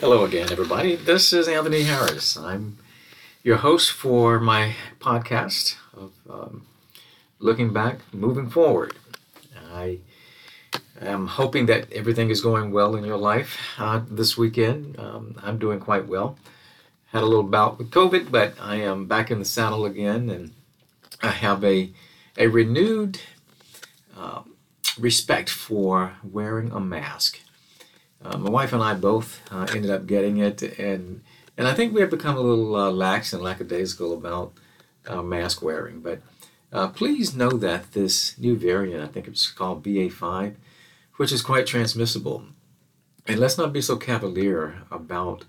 Hello again, everybody. This is Anthony Harris. I'm your host for my podcast of um, looking back, moving forward. I am hoping that everything is going well in your life uh, this weekend. Um, I'm doing quite well. Had a little bout with COVID, but I am back in the saddle again, and I have a a renewed uh, respect for wearing a mask. Uh, my wife and I both uh, ended up getting it, and and I think we have become a little uh, lax and lackadaisical about uh, mask wearing. But uh, please know that this new variant, I think it's called BA5, which is quite transmissible. And let's not be so cavalier about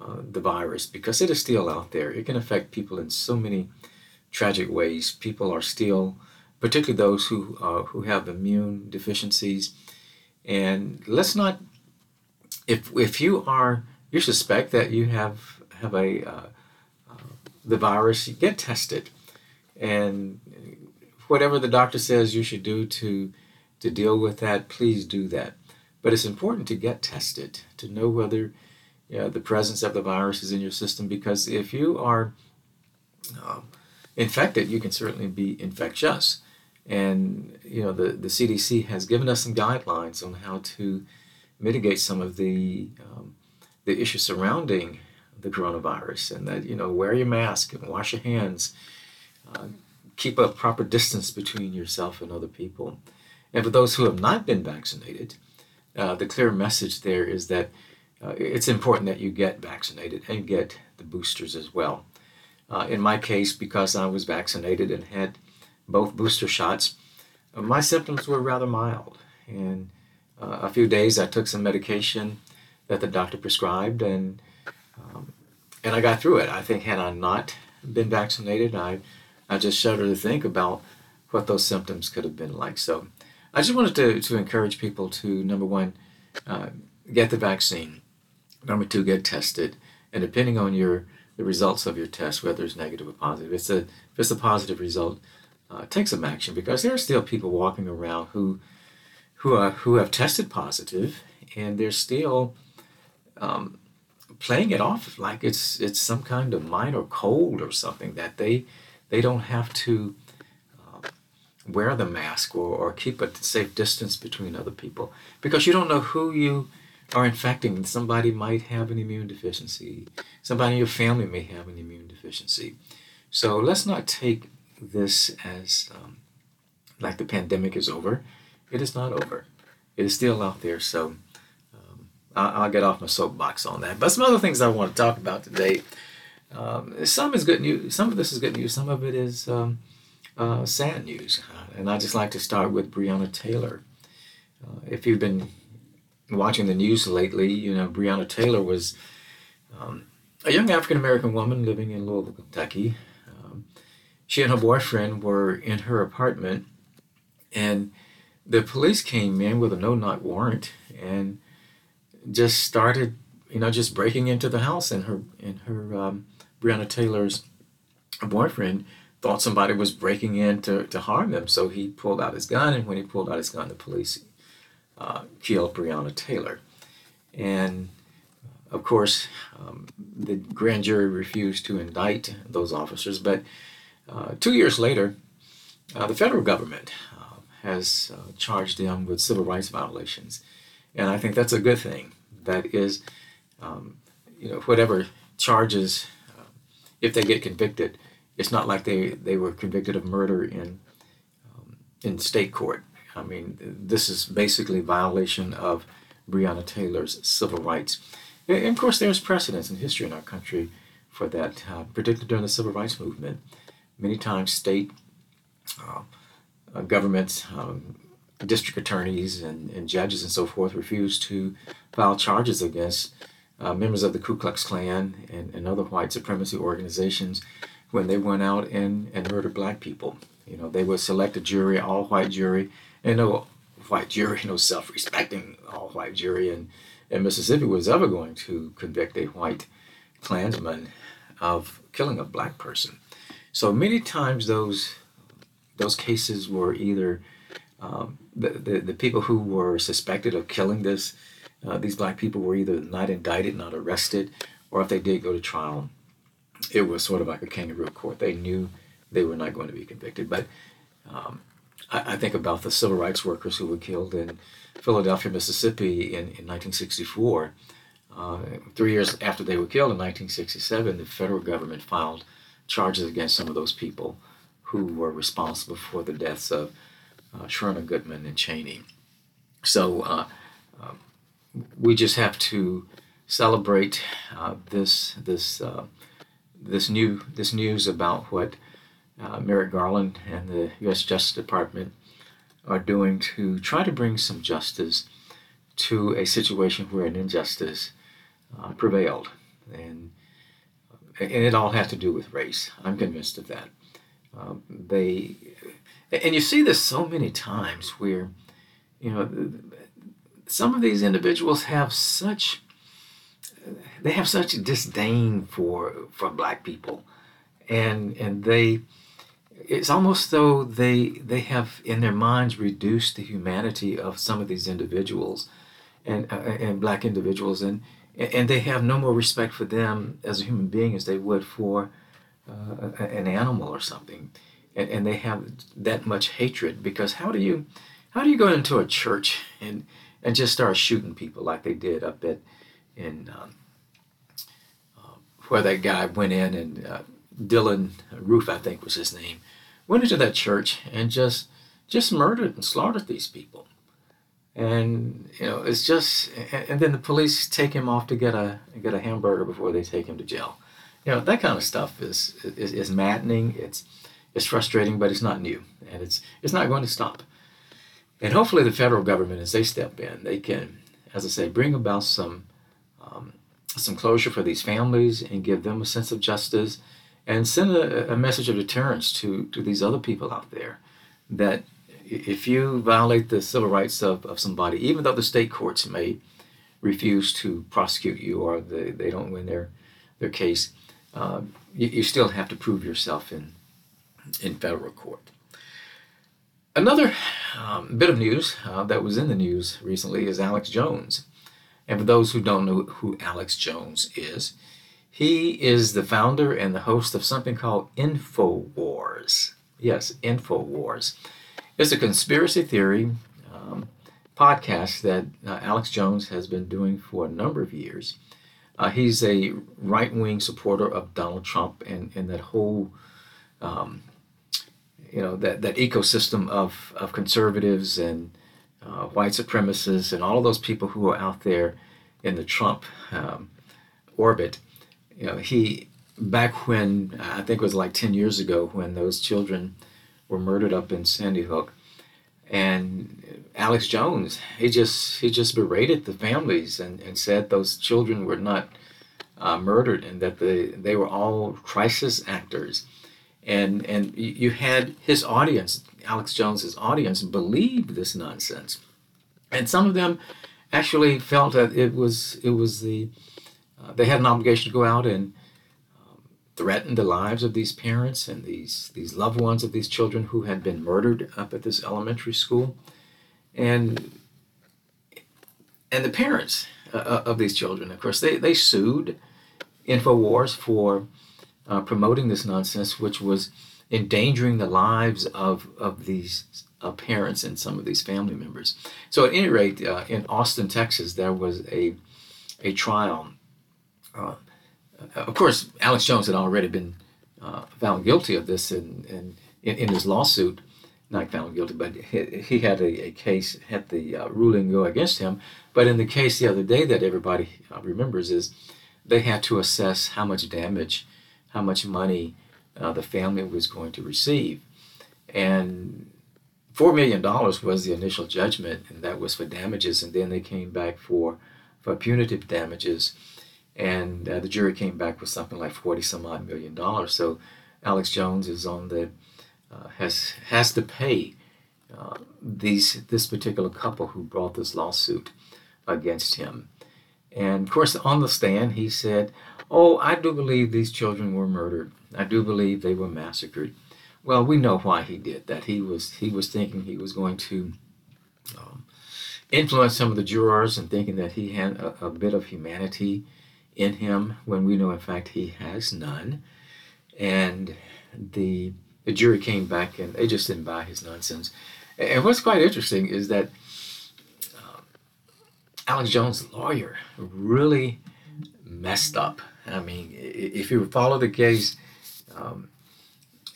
uh, the virus because it is still out there. It can affect people in so many tragic ways. People are still, particularly those who who have immune deficiencies, and let's not if if you are you suspect that you have have a uh, uh, the virus, you get tested, and whatever the doctor says you should do to to deal with that, please do that. But it's important to get tested to know whether you know, the presence of the virus is in your system because if you are um, infected, you can certainly be infectious. And you know the, the CDC has given us some guidelines on how to mitigate some of the um, the issues surrounding the coronavirus, and that you know wear your mask and wash your hands, uh, keep a proper distance between yourself and other people, and for those who have not been vaccinated, uh, the clear message there is that uh, it's important that you get vaccinated and get the boosters as well. Uh, in my case, because I was vaccinated and had both booster shots, uh, my symptoms were rather mild. And a few days, I took some medication that the doctor prescribed, and um, and I got through it. I think had I not been vaccinated, I I just shudder to think about what those symptoms could have been like. So I just wanted to to encourage people to number one, uh, get the vaccine. Number two, get tested, and depending on your the results of your test, whether it's negative or positive, it's a if it's a positive result, uh, take some action because there are still people walking around who who are who have tested positive, and they're still um, playing it off like it's it's some kind of minor cold or something that they they don't have to uh, wear the mask or, or keep a safe distance between other people because you don't know who you are infecting. Somebody might have an immune deficiency. Somebody in your family may have an immune deficiency. So let's not take this as um, like the pandemic is over it is not over. It is still out there. So um, I'll, I'll, get off my soapbox on that. But some other things I want to talk about today. Um, some is good news. Some of this is good news. Some of it is um, uh, sad news. And I just like to start with Breonna Taylor. Uh, if you've been watching the news lately, you know Breonna Taylor was um, a young African American woman living in Louisville, Kentucky. Um, she and her boyfriend were in her apartment, and the police came in with a no knock warrant and just started, you know, just breaking into the house. And her and her um, Breonna Taylor's boyfriend thought somebody was breaking in to, to harm them, so he pulled out his gun. And when he pulled out his gun, the police uh, killed Breonna Taylor. And of course, um, the grand jury refused to indict those officers. But uh, two years later, uh, the federal government has uh, charged them with civil rights violations. And I think that's a good thing. That is, um, you know, whatever charges, uh, if they get convicted, it's not like they, they were convicted of murder in, um, in state court. I mean, this is basically violation of Breonna Taylor's civil rights. And of course, there's precedence in history in our country for that, uh, particularly during the civil rights movement. Many times, state uh, uh, government, um, district attorneys, and, and judges and so forth refused to file charges against uh, members of the Ku Klux Klan and, and other white supremacy organizations when they went out and, and murdered black people. You know, they would select a jury, all white jury, and no white jury, no self respecting all white jury in, in Mississippi was ever going to convict a white Klansman of killing a black person. So many times those those cases were either um, the, the, the people who were suspected of killing this uh, these black people were either not indicted, not arrested, or if they did go to trial, it was sort of like a kangaroo court. They knew they were not going to be convicted. But um, I, I, think about the civil rights workers who were killed in Philadelphia, Mississippi in, in 1964. Uh, three years after they were killed in 1967, the federal government filed charges against some of those people who were responsible for the deaths of uh, Goodman and Chaney. So uh, uh, we just have to celebrate uh, this this uh, this new this news about what Merrick Garland and the U.S. Justice Department are doing to try to bring some justice to a situation where an injustice prevailed, and and it all has to do with race. I'm convinced of that. Um, they and you see this so many times where you know some of these individuals have such they have such disdain for for black people. And and they it's almost though they they have in their minds reduced the humanity of some of these individuals and uh, and black individuals. And and they have no more respect for them as a human being as they would for uh, an animal or something and, and they have that much hatred because how do you how do you go into a church and and just start shooting people like they did up at in um, uh, where that guy went in and uh, Dylann Roof I think was his name went into that church and just just murdered and slaughtered these people. And you know it's just and then the police take him off to get a get a hamburger before they take him to jail you know that kind of stuff is is, is maddening it's it's frustrating, but it's not new, and it's it's not going to stop. And hopefully, the federal government, as they step in, they can, as I say, bring about some um, some closure for these families and give them a sense of justice, and send a, a message of deterrence to to these other people out there that if you violate the civil rights of, of somebody, even though the state courts may refuse to prosecute you or they, they don't win their their case, uh, you, you still have to prove yourself in in federal court. Another um, bit of news uh, that was in the news recently is Alex Jones. And for those who don't know who Alex Jones is, he is the founder and the host of something called InfoWars. Yes, InfoWars. It's a conspiracy theory um, podcast that uh, Alex Jones has been doing for a number of years. Uh, he's a right wing supporter of Donald Trump and, and that whole um, you know that that ecosystem of of conservatives and uh, white supremacists and all of those people who are out there in the Trump um, orbit. You know, he back when I think it was like ten years ago when those children were murdered up in Sandy Hook, and Alex Jones he just he just berated the families and, and said those children were not uh, murdered and that they they were all crisis actors. And and you had his audience, Alex Jones's audience, believed this nonsense, and some of them actually felt that it was it was the uh, they had an obligation to go out and threaten the lives of these parents and these these loved ones of these children who had been murdered up at this elementary school, and and the parents uh of these children, of course, they they sued Infowars for uh, promoting this nonsense, which was endangering the lives of, of these uh, parents and some of these family members. So, at any rate, uh, in Austin, Texas, there was a, a trial. Uh, of course, Alex Jones had already been uh, found guilty of this in, in, in, his lawsuit. Not found guilty, but he, he had a, a, case, had the uh, ruling go against him. But in the case the other day that everybody remembers is they had to assess how much damage how much money uh, the family was going to receive. And $4 million was the initial judgment, and that was for damages. And then they came back for, for punitive damages. And uh, the jury came back with something like 40 some odd million dollars. So Alex Jones is on the, uh, has, has to pay uh, these, this particular couple who brought this lawsuit against him. And of course, on the stand, he said, Oh, I do believe these children were murdered. I do believe they were massacred. Well, we know why he did that. He was he was thinking he was going to um, influenced some of the jurors and thinking that he had a, a bit of humanity in him when we know, in fact, he has none. And the the jury came back and they just didn't buy his nonsense. And what's quite interesting is that uh, Alex Jones' lawyer really messed up. I mean, if you follow the case, um,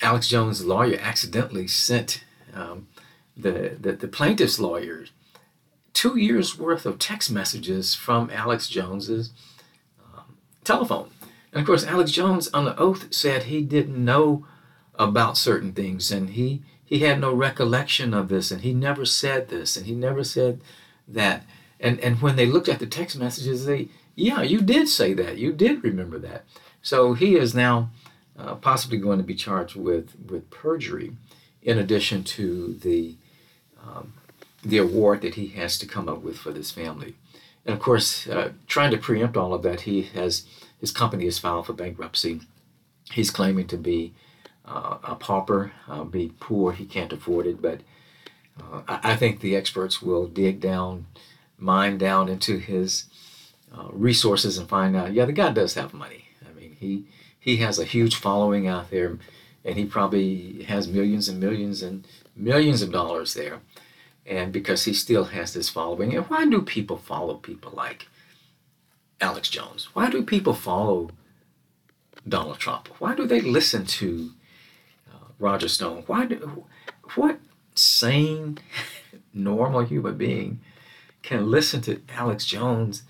Alex Jones' lawyer accidentally sent um, the, the, the plaintiff's lawyer two years worth of text messages from Alex Jones's um, telephone. And of course, Alex Jones on the oath said he didn't know about certain things and he he had no recollection of this and he never said this and he never said that. And and when they looked at the text messages, they yeah, you did say that. You did remember that. So he is now uh, possibly going to be charged with with perjury, in addition to the um, the award that he has to come up with for this family. And of course, uh, trying to preempt all of that, he has his company has filed for bankruptcy. He's claiming to be uh, a pauper, uh, be poor, he can't afford it. But uh, I, I, think the experts will dig down, mine down into his uh, resources and find out, yeah, the guy does have money. I mean, he he has a huge following out there, and he probably has millions and millions and millions of dollars there. And because he still has this following, and why do people follow people like Alex Jones? Why do people follow Donald Trump? Why do they listen to uh, Roger Stone? Why do what sane, normal human being can listen to Alex Jones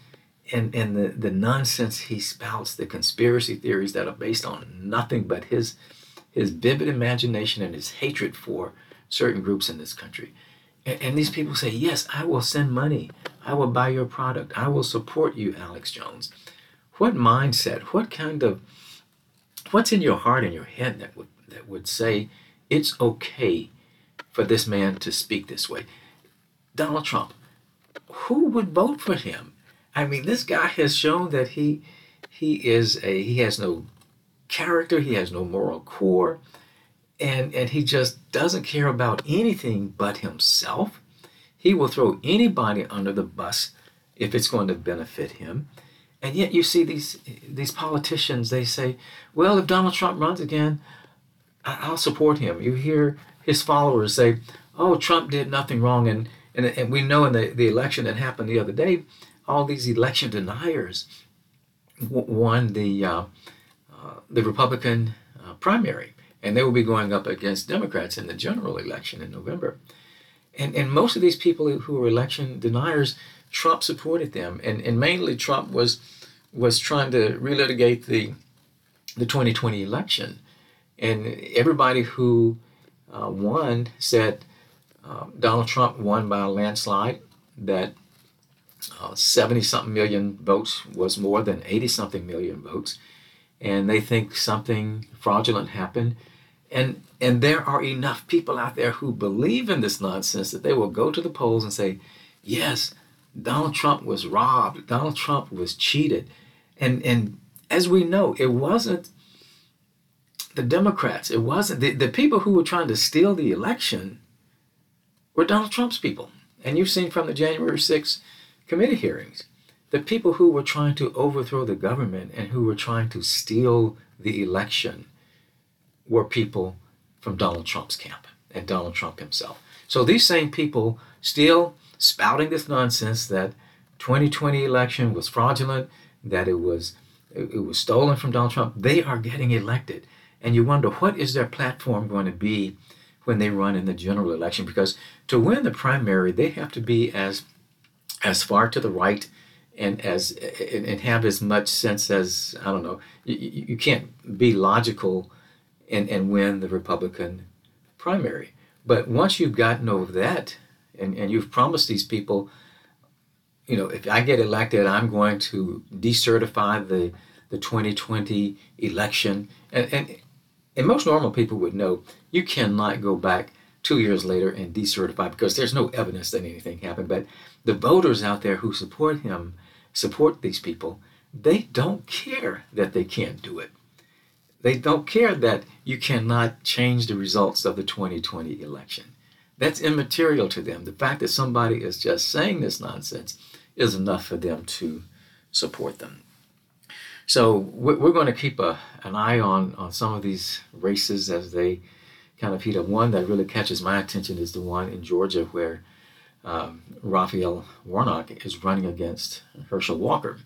and, and the, the nonsense he spouts, the conspiracy theories that are based on nothing but his his vivid imagination and his hatred for certain groups in this country. And, and these people say, Yes, I will send money. I will buy your product. I will support you, Alex Jones. What mindset, what kind of, what's in your heart and your head that would, that would say it's okay for this man to speak this way? Donald Trump, who would vote for him? I mean, this guy has shown that he he is a he has no character, he has no moral core, and and he just doesn't care about anything but himself. He will throw anybody under the bus if it's going to benefit him. And yet you see these these politicians, they say, well, if Donald Trump runs again, I'll support him. You hear his followers say, oh, Trump did nothing wrong. And, and, and we know in the, the election that happened the other day, all these election deniers won the uh, uh, the Republican uh, primary, and they will be going up against Democrats in the general election in November. And and most of these people who were election deniers, Trump supported them, and and mainly Trump was was trying to relitigate the the 2020 election, and everybody who uh, won said uh, Donald Trump won by a landslide. That 70 uh, something million votes was more than 80 something million votes. And they think something fraudulent happened. And, and there are enough people out there who believe in this nonsense that they will go to the polls and say, yes, Donald Trump was robbed, Donald Trump was cheated. And, and as we know, it wasn't the Democrats, it wasn't the, the people who were trying to steal the election were Donald Trump's people. And you've seen from the January 6th committee hearings. The people who were trying to overthrow the government and who were trying to steal the election were people from Donald Trump's camp and Donald Trump himself. So these same people still spouting this nonsense that 2020 election was fraudulent, that it was it was stolen from Donald Trump, they are getting elected. And you wonder what is their platform going to be when they run in the general election because to win the primary they have to be as as far to the right and as and have as much sense as I don't know. You, you can't be logical and, and win the Republican primary. But once you've gotten over that and, and you've promised these people, you know, if I get elected, I'm going to decertify the the 2020 election. And, and and most normal people would know you cannot go back two years later and decertify because there's no evidence that anything happened. But the voters out there who support him, support these people, they don't care that they can't do it. They don't care that you cannot change the results of the 2020 election. that's immaterial to them. The fact that somebody is just saying this nonsense is enough for them to support them. So we're going to keep a, an eye on, on some of these races as they kind of heat up. One that really catches my attention is the one in Georgia where um, Raphael Warnock is running against Herschel Walker.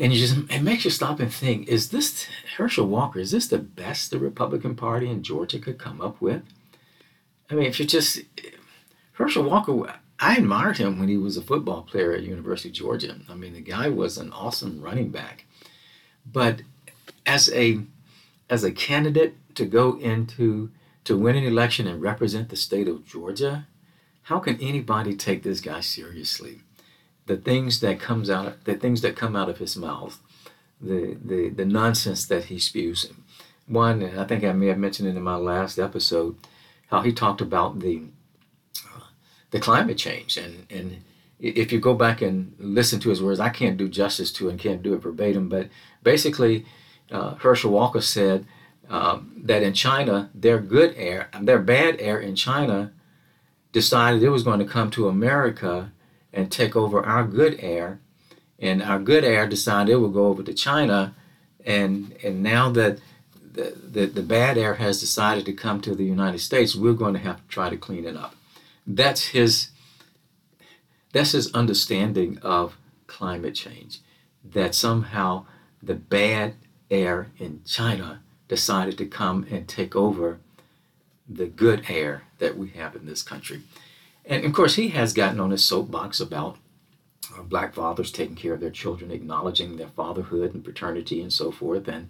And you just it makes you stop and think: Is this Herschel Walker? Is this the best the Republican Party in Georgia could come up with? I mean, if you just Herschel Walker, I admired him when he was a football player at University of Georgia. I mean, the guy was an awesome running back. But as a as a candidate to go into to win an election and represent the state of Georgia, how can anybody take this guy seriously? The things that comes out, the things that come out of his mouth, the the the nonsense that he spews. One, and I think I may have mentioned it in my last episode, how he talked about the the climate change. And, and if you go back and listen to his words, I can't do justice to and can't do it verbatim, but basically, uh, Herschel Walker said um, that in China, their good air, their bad air in China decided it was going to come to America and take over our good air. And our good air decided it would go over to China. And, and now that the, the, the bad air has decided to come to the United States, we're going to have to try to clean it up that's his that's his understanding of climate change that somehow the bad air in China decided to come and take over the good air that we have in this country. And of course, he has gotten on his soapbox about uh, black fathers taking care of their children, acknowledging their fatherhood and paternity and so forth. And,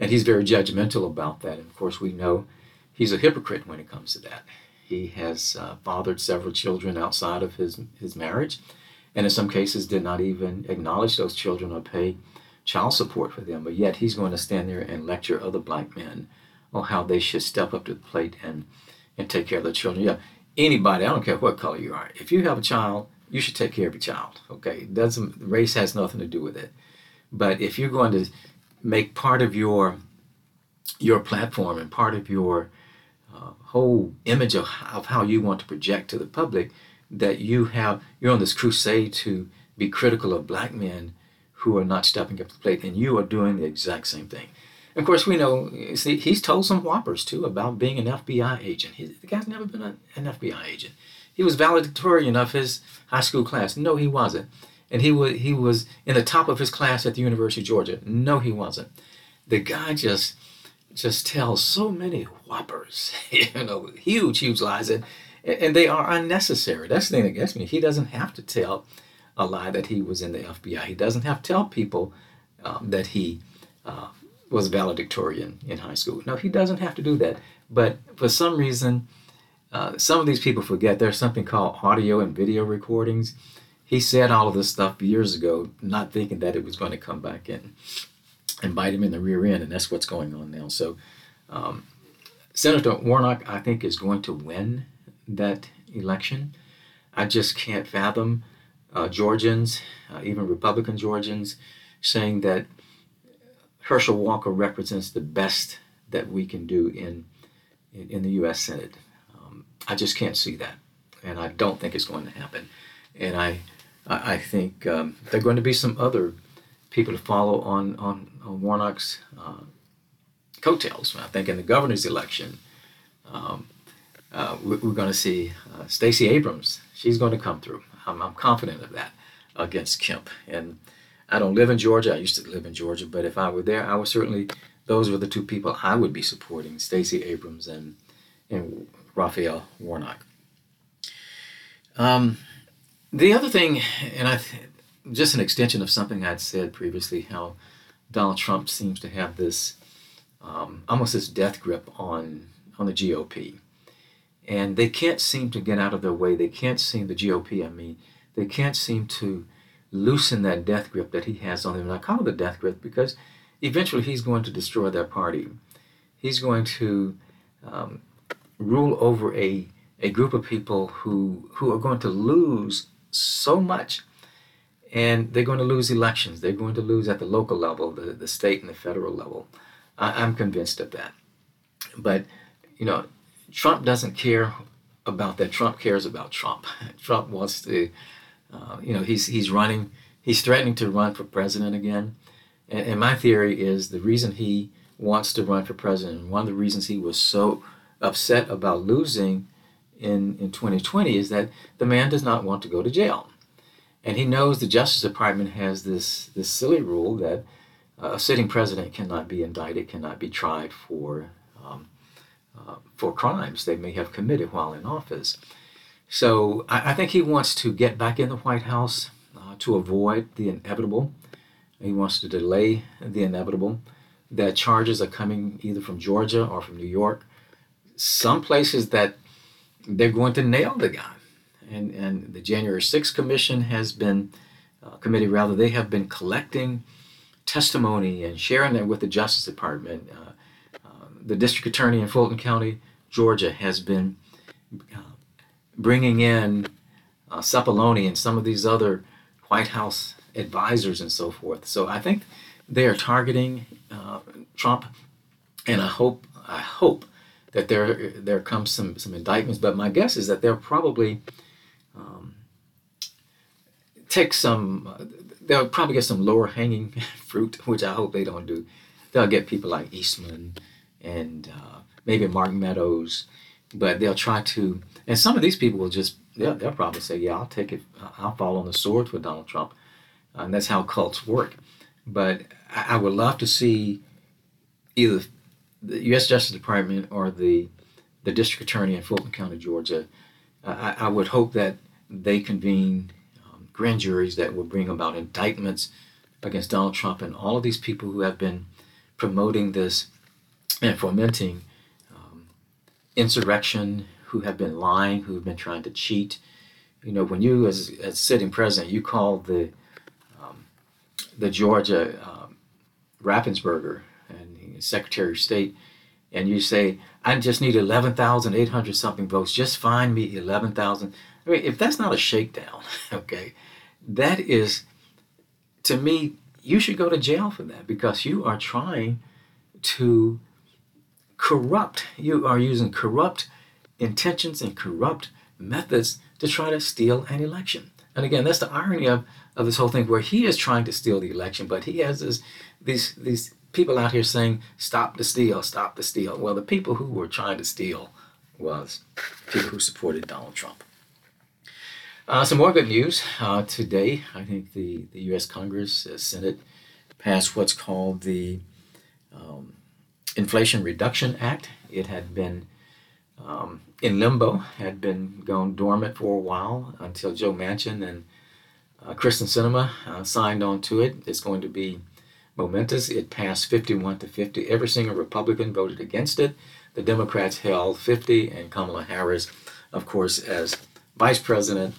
and he's very judgmental about that. And of course, we know he's a hypocrite when it comes to that. He has uh, fathered several children outside of his, his marriage, and in some cases did not even acknowledge those children or pay child support for them. But yet he's going to stand there and lecture other black men on how they should step up to the plate and, and take care of their children. Yeah, anybody, I don't care what color you are, if you have a child, you should take care of your child. Okay, doesn't race has nothing to do with it. But if you're going to make part of your your platform and part of your uh, whole image of, of how you want to project to the public that you have you're on this crusade to be critical of black men who are not stepping up to the plate and you are doing the exact same thing of course we know see, he's told some whoppers too about being an fbi agent he, the guy's never been a, an fbi agent he was valedictorian of his high school class no he wasn't and he was he was in the top of his class at the university of georgia no he wasn't the guy just just tells so many whoppers, you know, huge, huge lies, and, and they are unnecessary. That's the thing that gets me. He doesn't have to tell a lie that he was in the FBI. He doesn't have to tell people um, that he uh, was valedictorian in high school. No, he doesn't have to do that. But for some reason, uh, some of these people forget there's something called audio and video recordings. He said all of this stuff years ago, not thinking that it was going to come back and bite him in the rear end, and that's what's going on now. So, um, Senator Warnock, I think, is going to win that election. I just can't fathom uh, Georgians, uh, even Republican Georgians, saying that Herschel Walker represents the best that we can do in in, the U.S. Senate. Um, I just can't see that, and I don't think it's going to happen. And I I, I think um, there are going to be some other people to follow on on, on Warnock's uh, coattails. I think in the governor's election, um, uh, we're going to see uh, Stacey Abrams. She's going to come through. I'm, I'm, confident of that against Kemp. And I don't live in Georgia. I used to live in Georgia, but if I were there, I would certainly. Those were the two people I would be supporting: Stacey Abrams and and Raphael Warnock. Um, the other thing, and I, just an extension of something I'd said previously, how Donald Trump seems to have this um, almost this death grip on on the GOP, and they can't seem to get out of their way. They can't seem the GOP. I mean, they can't seem to loosen that death grip that he has on them. And I call it the death grip because eventually he's going to destroy that party. He's going to um, rule over a a group of people who who are going to lose so much and they're going to lose elections. They're going to lose at the local level, the, the state and the federal level. I, I'm convinced of that. But, you know, Trump doesn't care about that Trump cares about Trump. Trump wants to, uh, you know, he's he's running, he's threatening to run for president again, and, and my theory is the reason he wants to run for president, one of the reasons he was so upset about losing in in 2020 is that the man does not want to go to jail, and he knows the Justice Department has this this silly rule that a sitting president cannot be indicted, cannot be tried for um, uh, for crimes they may have committed while in office. So I, I think he wants to get back in the White House uh, to avoid the inevitable. He wants to delay the inevitable. That charges are coming either from Georgia or from New York. Some places that they're going to nail the guy. And, and the January 6th Commission has been, uh, committee rather, they have been collecting testimony and sharing it with the Justice Department. Uh, the district attorney in Fulton County, Georgia, has been uh, bringing in uh, and some of these other White House advisors and so forth. So I think they are targeting uh, Trump, and I hope I hope that there there comes some some indictments. But my guess is that they'll probably um, take some. They'll probably get some lower hanging fruit, which I hope they don't do. They'll get people like Eastman and uh, maybe Mark Meadows, but they'll try to. And some of these people will just they'll, they'll probably say, "Yeah, I'll take it. I'll fall on the sword for Donald Trump," and that's how cults work. But I, would love to see either the U.S. Justice Department or the the district attorney in Fulton County, Georgia. I, I would hope that they convene um, grand juries that will bring about indictments against Donald Trump and all of these people who have been promoting this and fomenting insurrection, who have been lying, who have been trying to cheat. You know, when you, as, as sitting president, you call the um, the Georgia um, Raffensperger and Secretary of State, and you say, "I just need eleven thousand eight hundred something votes. Just find me eleven thousand. I mean, if that's not a shakedown, okay, that is, to me, you should go to jail for that because you are trying to corrupt. You are using corrupt intentions and corrupt methods to try to steal an election. And again, that's the irony of, of this whole thing where he is trying to steal the election, but he has this, these, these people out here saying, stop the steal, stop the steal. Well, the people who were trying to steal was people who supported Donald Trump. Uh, some more good news. Uh, today, I think the, the U.S. Congress, uh, Senate, passed what's called the Inflation Reduction Act. It had been um, in limbo, had been gone dormant for a while until Joe Manchin and uh, Kyrsten Sinema uh, signed on to it. It's going to be momentous. It passed 51 to 50. Every single Republican voted against it. The Democrats held 50, and Kamala Harris, of course, as vice president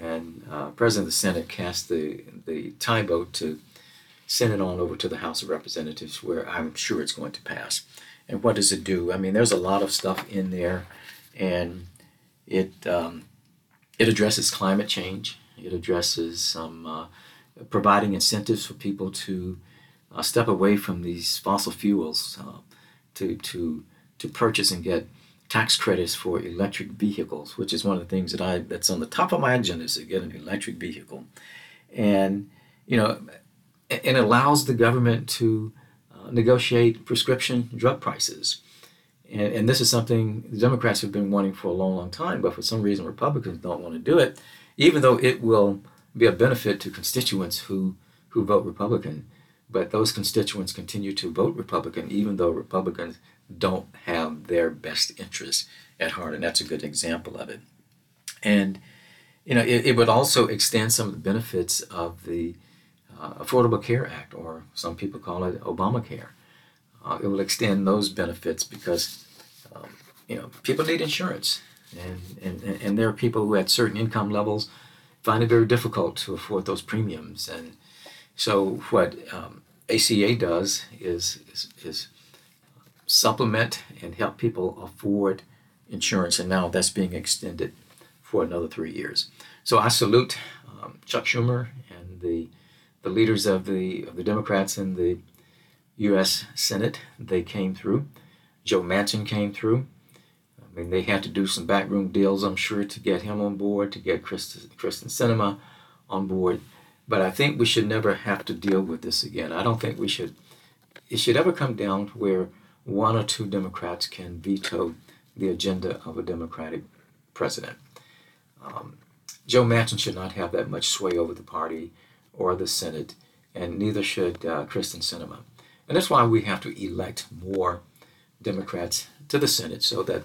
and uh, president of the Senate, cast the, the tie vote to send it on over to the House of Representatives where I'm sure it's going to pass. And what does it do? I mean, there's a lot of stuff in there, and it um, it addresses climate change. It addresses some uh, providing incentives for people to uh, step away from these fossil fuels, uh, to to to purchase and get tax credits for electric vehicles, which is one of the things that I that's on the top of my agenda is to get an electric vehicle, and you know and allows the government to uh, negotiate prescription drug prices. And, and, this is something the Democrats have been wanting for a long, long time, but for some reason Republicans don't want to do it, even though it will be a benefit to constituents who, who vote Republican. But those constituents continue to vote Republican, even though Republicans don't have their best interests at heart. And that's a good example of it. And, you know, it, it would also extend some of the benefits of the uh, Affordable Care Act, or some people call it Obamacare. Uh, it will extend those benefits because um, you know people need insurance, and, and and there are people who at certain income levels find it very difficult to afford those premiums, and so what um, ACA does is, is, is supplement and help people afford insurance, and now that's being extended for another three years. So I salute um, Chuck Schumer and the the leaders of the of the Democrats in the U.S. Senate they came through. Joe Manchin came through. I mean, they had to do some backroom deals, I'm sure, to get him on board, to get Kyrsten, Kyrsten Sinema on board. But I think we should never have to deal with this again. I don't think we should. It should ever come down to where one or two Democrats can veto the agenda of a Democratic president. Um, Joe Manchin should not have that much sway over the party or the Senate, and neither should uh, Kyrsten Sinema. And that's why we have to elect more Democrats to the Senate so that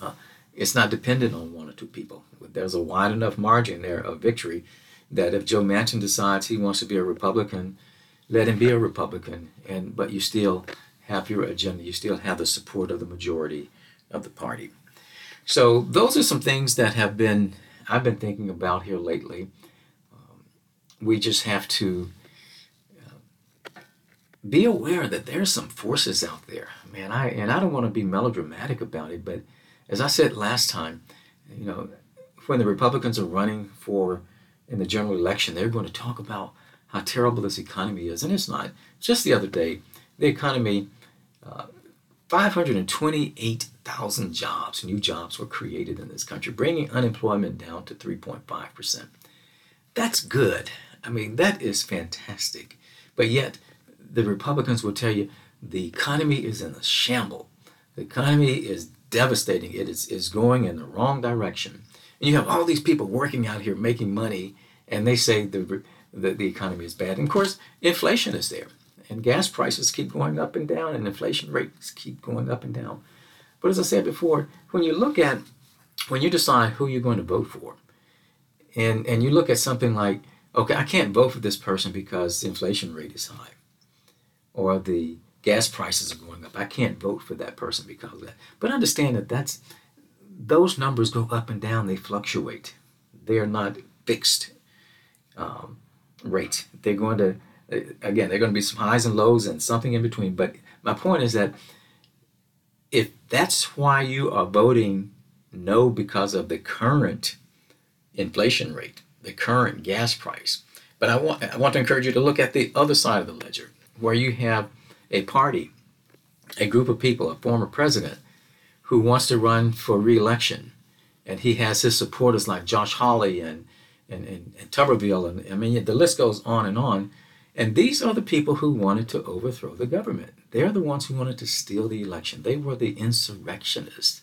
uh, it's not dependent on one or two people. There's a wide enough margin there of victory that if Joe Manchin decides he wants to be a Republican, let him be a Republican. And but you still have your agenda. You still have the support of the majority of the party. So those are some things that have been I've been thinking about here lately. We just have to uh, be aware that there's some forces out there, man. I and I don't want to be melodramatic about it, but as I said last time, you know, when the Republicans are running for in the general election, they're going to talk about how terrible this economy is, and it's not. Just the other day, the economy, uh, 528,000 jobs, new jobs were created in this country, bringing unemployment down to 3.5%. That's good. I mean, that is fantastic. But yet, the Republicans will tell you the economy is in a shamble. The economy is devastating. It is, is going in the wrong direction. And you have all these people working out here making money, and they say the, the, the economy is bad. And of course, inflation is there, and gas prices keep going up and down, and inflation rates keep going up and down. But as I said before, when you look at, when you decide who you're going to vote for, and, and you look at something like, okay, I can't vote for this person because the inflation rate is high, or the gas prices are going up. I can't vote for that person because of that. But understand that that's those numbers go up and down, they fluctuate. They are not fixed um, rate. They're going to, again, they're going to be some highs and lows and something in between. But my point is that if that's why you are voting no because of the current inflation rate, the current gas price, but I want, I want to encourage you to look at the other side of the ledger where you have a party, a group of people, a former president who wants to run for reelection. And he has his supporters like Josh Hawley and, and, and, and Tuberville. And I mean, the list goes on and on. And these are the people who wanted to overthrow the government. They're the ones who wanted to steal the election. They were the insurrectionists.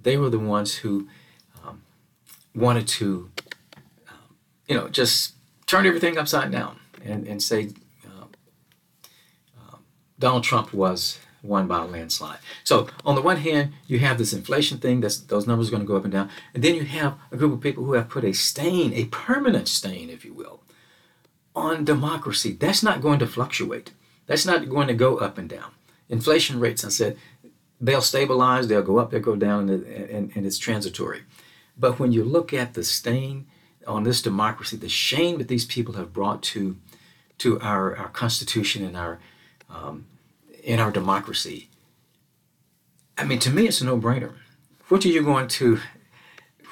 They were the ones who um, wanted to, you know, just turn everything upside down and, and say uh, uh, Donald Trump was won by a landslide. So on the one hand, you have this inflation thing, that's, those numbers are going to go up and down. And then you have a group of people who have put a stain, a permanent stain, if you will, on democracy. That's not going to fluctuate. That's not going to go up and down. Inflation rates, I said, they'll stabilize, they'll go up, they'll go down, and, and, and it's transitory. But when you look at the stain on this democracy, the shame that these people have brought to, to our, our Constitution and our um, in our democracy. I mean, to me, it's a no-brainer. Which are you going to,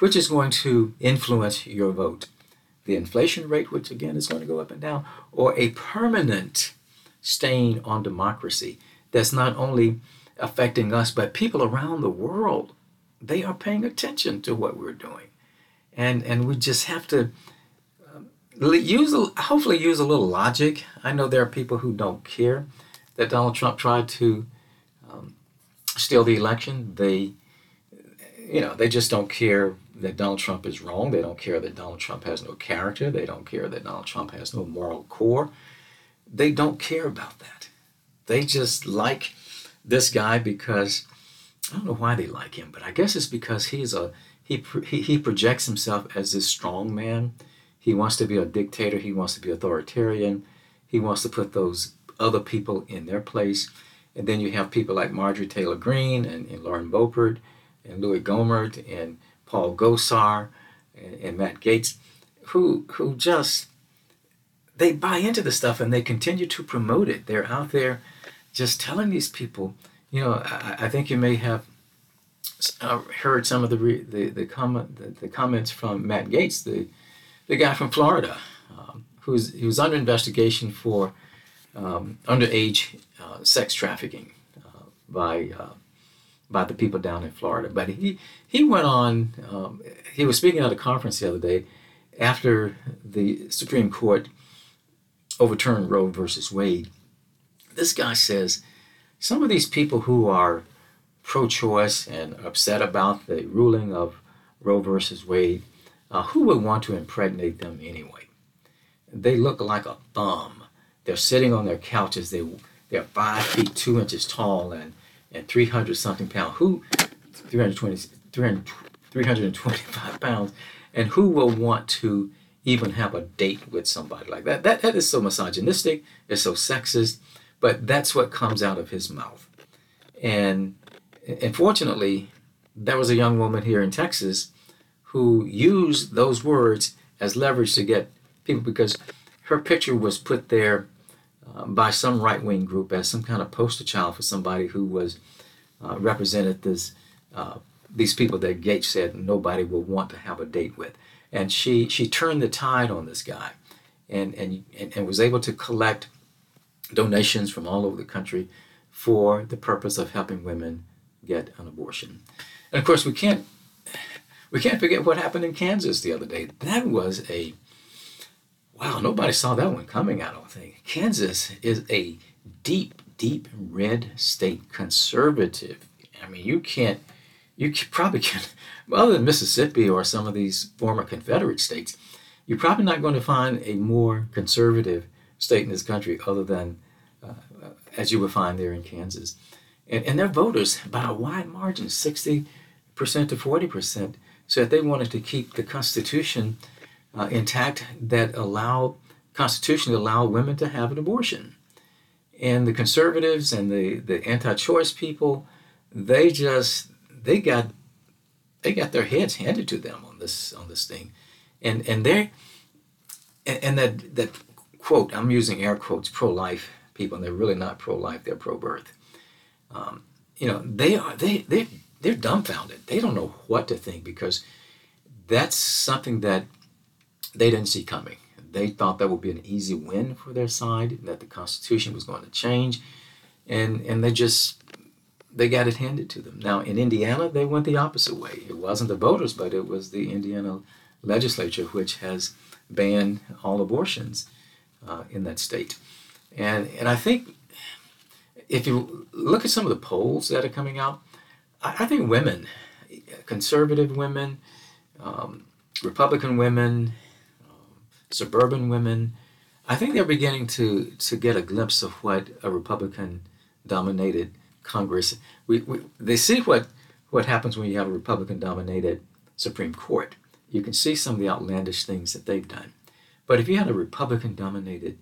which is going to influence your vote? The inflation rate, which again is going to go up and down, or a permanent stain on democracy that's not only affecting us, but people around the world. They are paying attention to what we're doing, and and we just have to um, use hopefully use a little logic. I know there are people who don't care that Donald Trump tried to um, steal the election. They, you know, they just don't care that Donald Trump is wrong. They don't care that Donald Trump has no character. They don't care that Donald Trump has no moral core. They don't care about that. They just like this guy because I don't know why they like him, but I guess it's because he's a he he, projects himself as this strong man. He wants to be a dictator. He wants to be authoritarian. He wants to put those other people in their place. And then you have people like Marjorie Taylor Greene and, and Lauren Boebert and Louie Gohmert and Paul Gosar and, and Matt Gaetz who who just they buy into the stuff and they continue to promote it. They're out there just telling these people, you know, I, I think you may have uh, heard some of the re, the the, comment, the, the, comments from Matt Gaetz, the the guy from Florida, um, who's he was under investigation for um, underage uh, sex trafficking uh, by uh, by the people down in Florida. But he he went on. Um, he was speaking at a conference the other day after the Supreme Court overturned Roe versus Wade. This guy says some of these people who are pro-choice and upset about the ruling of Roe versus Wade, uh, who would want to impregnate them anyway? They look like a bum. They're sitting on their couches. They they're five feet two inches tall and and 300 something pounds. Who 320 300, 325 pounds, and who will want to even have a date with somebody like that? That that is so misogynistic. It's so sexist. But that's what comes out of his mouth. And unfortunately, there was a young woman here in Texas who used those words as leverage to get people because her picture was put there uh, by some right wing group as some kind of poster child for somebody who was uh, represented this, uh, these people that Gaetz said nobody will want to have a date with. And she, she turned the tide on this guy and, and, and was able to collect donations from all over the country for the purpose of helping women get an abortion. And of course, we can't we can't forget what happened in Kansas the other day. That was a wow, nobody saw that one coming, I don't think. Kansas is a deep, deep red state, conservative. I mean, you can't, you probably can't, other than Mississippi or some of these former Confederate states, you're probably not going to find a more conservative state in this country other than, uh, as you would find there in Kansas. And, and their voters, by a wide margin, 60% to 40%, said they wanted to keep the Constitution uh, intact that allow constitutionally allow women to have an abortion. And the conservatives and the, the anti-choice people, they just they got they got their heads handed to them on this on this thing. And and they and, and that that quote, I'm using air quotes, pro-life people, and they're really not pro-life, they're pro-birth. Um, you know, they are they they they're dumbfounded. They don't know what to think because that's something that they didn't see coming. They thought that would be an easy win for their side, that the Constitution was going to change, and and they just they got it handed to them. Now in Indiana, they went the opposite way. It wasn't the voters, but it was the Indiana legislature which has banned all abortions uh, in that state. And and I think if you look at some of the polls that are coming out, I, I think women, conservative women, um, Republican women, suburban women. I think they're beginning to to get a glimpse of what a Republican dominated Congress. We, we, they see what what happens when you have a Republican dominated Supreme Court. You can see some of the outlandish things that they've done. But if you had a Republican dominated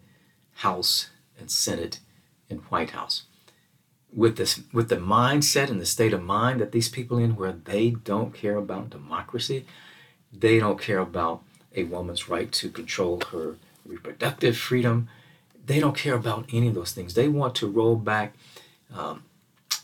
House and Senate and White House, with this with the mindset and the state of mind that these people in where they don't care about democracy, they don't care about a woman's right to control her reproductive freedom. They don't care about any of those things. They want to roll back um,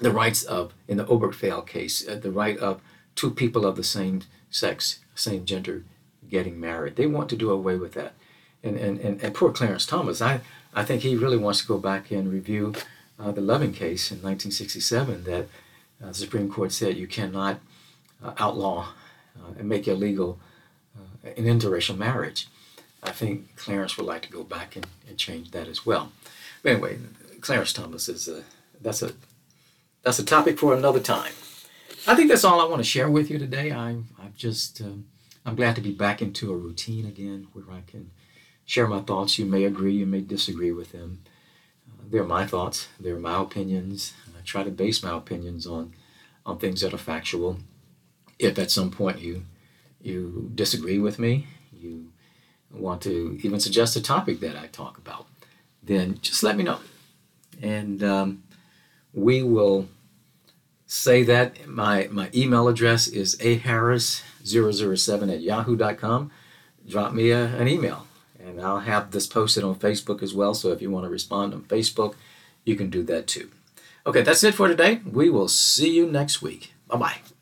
the rights of, in the Obergefell case, uh, the right of two people of the same sex, same gender, getting married. They want to do away with that. And, and, and, and poor Clarence Thomas, I, I think he really wants to go back and review uh, the Loving case in 1967 that uh, the Supreme Court said you cannot uh, outlaw uh, and make illegal an interracial marriage. I think Clarence would like to go back and, and change that as well. But anyway, Clarence Thomas is a that's a that's a topic for another time. I think that's all I want to share with you today. I'm I've just um, I'm glad to be back into a routine again where I can share my thoughts. You may agree, you may disagree with them. They're my thoughts. They're my opinions. I try to base my opinions on on things that are factual. If at some point you you disagree with me, you want to even suggest a topic that I talk about, then just let me know. And um, we will say that. My, my email address is aharris007 at yahoo.com. Drop me a, an email, and I'll have this posted on Facebook as well. So if you want to respond on Facebook, you can do that too. Okay, that's it for today. We will see you next week. Bye bye.